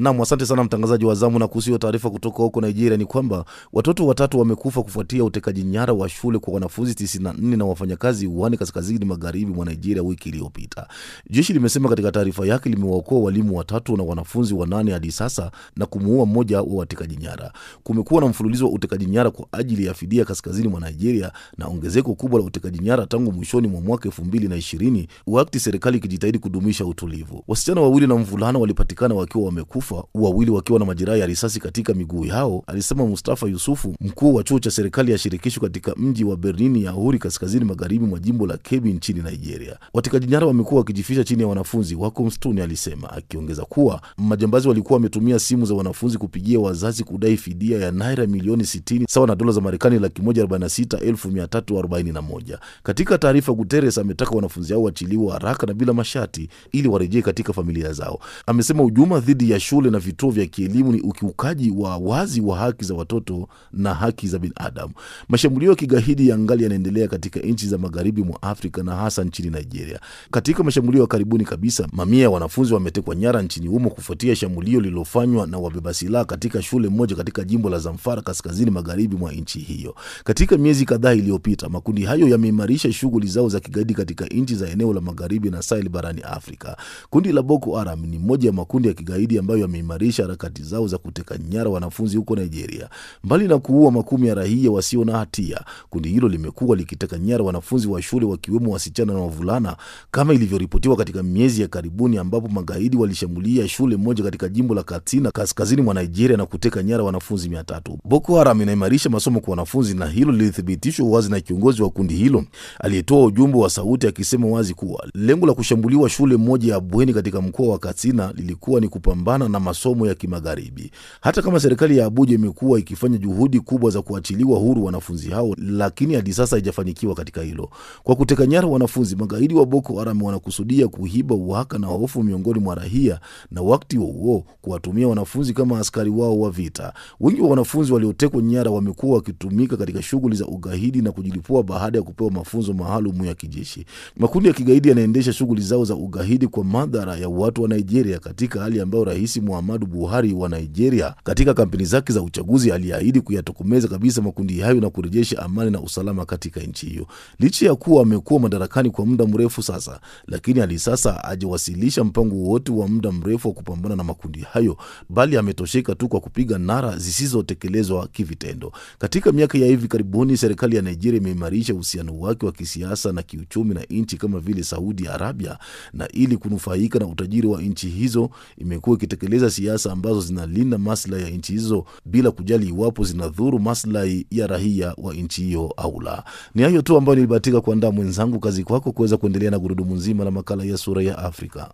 Nam, asante sana mtangazaji wa zamu. Na kuhusu taarifa kutoka huko Nigeria ni kwamba watoto watatu wamekufa kufuatia utekaji nyara wa shule kwa wanafunzi 94 na wafanyakazi uani kaskazini magharibi mwa Nigeria wiki iliyopita. Jeshi limesema katika taarifa yake limewaokoa walimu watatu na wanafunzi wanane hadi sasa na kumuua mmoja wa watekaji nyara. Kumekuwa na mfululizo wa utekaji nyara kwa ajili ya fidia kaskazini mwa Nigeria na ongezeko kubwa la utekaji nyara tangu mwishoni mwa mwaka 2020 wakati serikali ikijitahidi kudumisha utulivu. Wasichana wawili na mvulana walipatikana wakiwa wamekufa wawili wakiwa na majeraha ya risasi katika miguu yao, alisema Mustafa Yusufu, mkuu wa chuo cha serikali ya shirikisho katika mji wa Berlin ya Huri, kaskazini magharibi mwa jimbo la Kebbi nchini Nigeria. Watekaji nyara wamekuwa wakijificha chini ya wanafunzi wako msituni, alisema, akiongeza kuwa majambazi walikuwa wametumia simu za wanafunzi kupigia wazazi kudai fidia ya naira milioni 60 sawa na dola za Marekani laki moja arobaini na sita elfu mia tatu arobaini na moja. Katika taarifa, Guterres ametaka wanafunzi hao waachiliwe haraka na bila masharti ili warejee katika familia zao. Amesema hujuma dhidi ya shule na vituo vya kielimu ni ukiukaji wa wazi wa haki za watoto na haki za binadamu. Mashambulio ya kigaidi yangali yanaendelea katika nchi za magharibi mwa Afrika na hasa nchini Nigeria. Katika mashambulio ya karibuni kabisa, mamia ya wanafunzi wametekwa nyara nchini humo kufuatia shambulio lililofanywa na wabeba silaha katika shule moja katika jimbo la Zamfara, kaskazini magharibi mwa nchi hiyo. Katika miezi kadhaa iliyopita, makundi hayo yameimarisha shughuli zao za kigaidi katika nchi za eneo la magharibi na Sahel barani Afrika. Kundi la Boko Haram ni moja ya makundi ya kigaidi ambayo yameimarisha harakati zao za kuteka nyara wanafunzi huko Nigeria. Mbali na kuua makumi ya raia wasio na hatia, kundi hilo limekuwa likiteka nyara wanafunzi wa shule wakiwemo wasichana na wavulana, kama ilivyoripotiwa katika miezi ya karibuni, ambapo magaidi walishambulia shule moja katika jimbo la Katsina kaskazini mwa Nigeria na kuteka nyara wanafunzi mia tatu. Boko Haram inaimarisha masomo kwa wanafunzi, na hilo lilithibitishwa wazi na kiongozi wa kundi hilo aliyetoa ujumbe wa sauti akisema wazi kuwa lengo la kushambuliwa shule moja ya bweni katika mkoa wa Katsina lilikuwa ni kupambana na masomo ya kimagharibi. Hata kama serikali ya Abuja imekuwa ikifanya juhudi kubwa za kuachiliwa huru wanafunzi hao, lakini hadi sasa haijafanikiwa katika hilo. Kwa kuteka nyara wanafunzi, magaidi wa Boko Haram wanakusudia kuhiba uhaka na hofu miongoni mwa raia, na wakati huo kuwatumia wanafunzi kama askari wao wa vita. Wengi wa wanafunzi waliotekwa nyara wamekuwa wakitumika katika shughuli za ugaidi na kujilipua baada ya kupewa mafunzo maalum ya kijeshi. Makundi ya kigaidi yanaendesha shughuli zao za ugaidi kwa madhara ya watu wa Nigeria, katika hali ambayo Rais Muhammadu Buhari wa Nigeria katika kampeni zake za uchaguzi aliahidi kuyatokomeza kabisa makundi hayo na kurejesha amani na usalama katika nchi hiyo. Licha ya kuwa amekuwa madarakani kwa muda mrefu sasa, lakini hadi sasa hajawasilisha mpango wowote wa muda mrefu wa kupambana na makundi hayo, bali ametosheka tu kwa kupiga nara zisizotekelezwa kivitendo. Katika miaka ya hivi karibuni, serikali ya Nigeria imeimarisha uhusiano wake wa kisiasa na kiuchumi na nchi kama vile Saudi Arabia, na ili kunufaika na utajiri wa nchi hizo imekuwa ikitekeleza siasa ambazo zinalinda maslahi ya nchi hizo bila kujali iwapo zinadhuru maslahi ya raia wa nchi hiyo au la. Ni hayo tu ambayo nilibahatika kuandaa mwenzangu. Kazi kwako kuweza kuendelea na gurudumu nzima la makala ya Sura ya Afrika.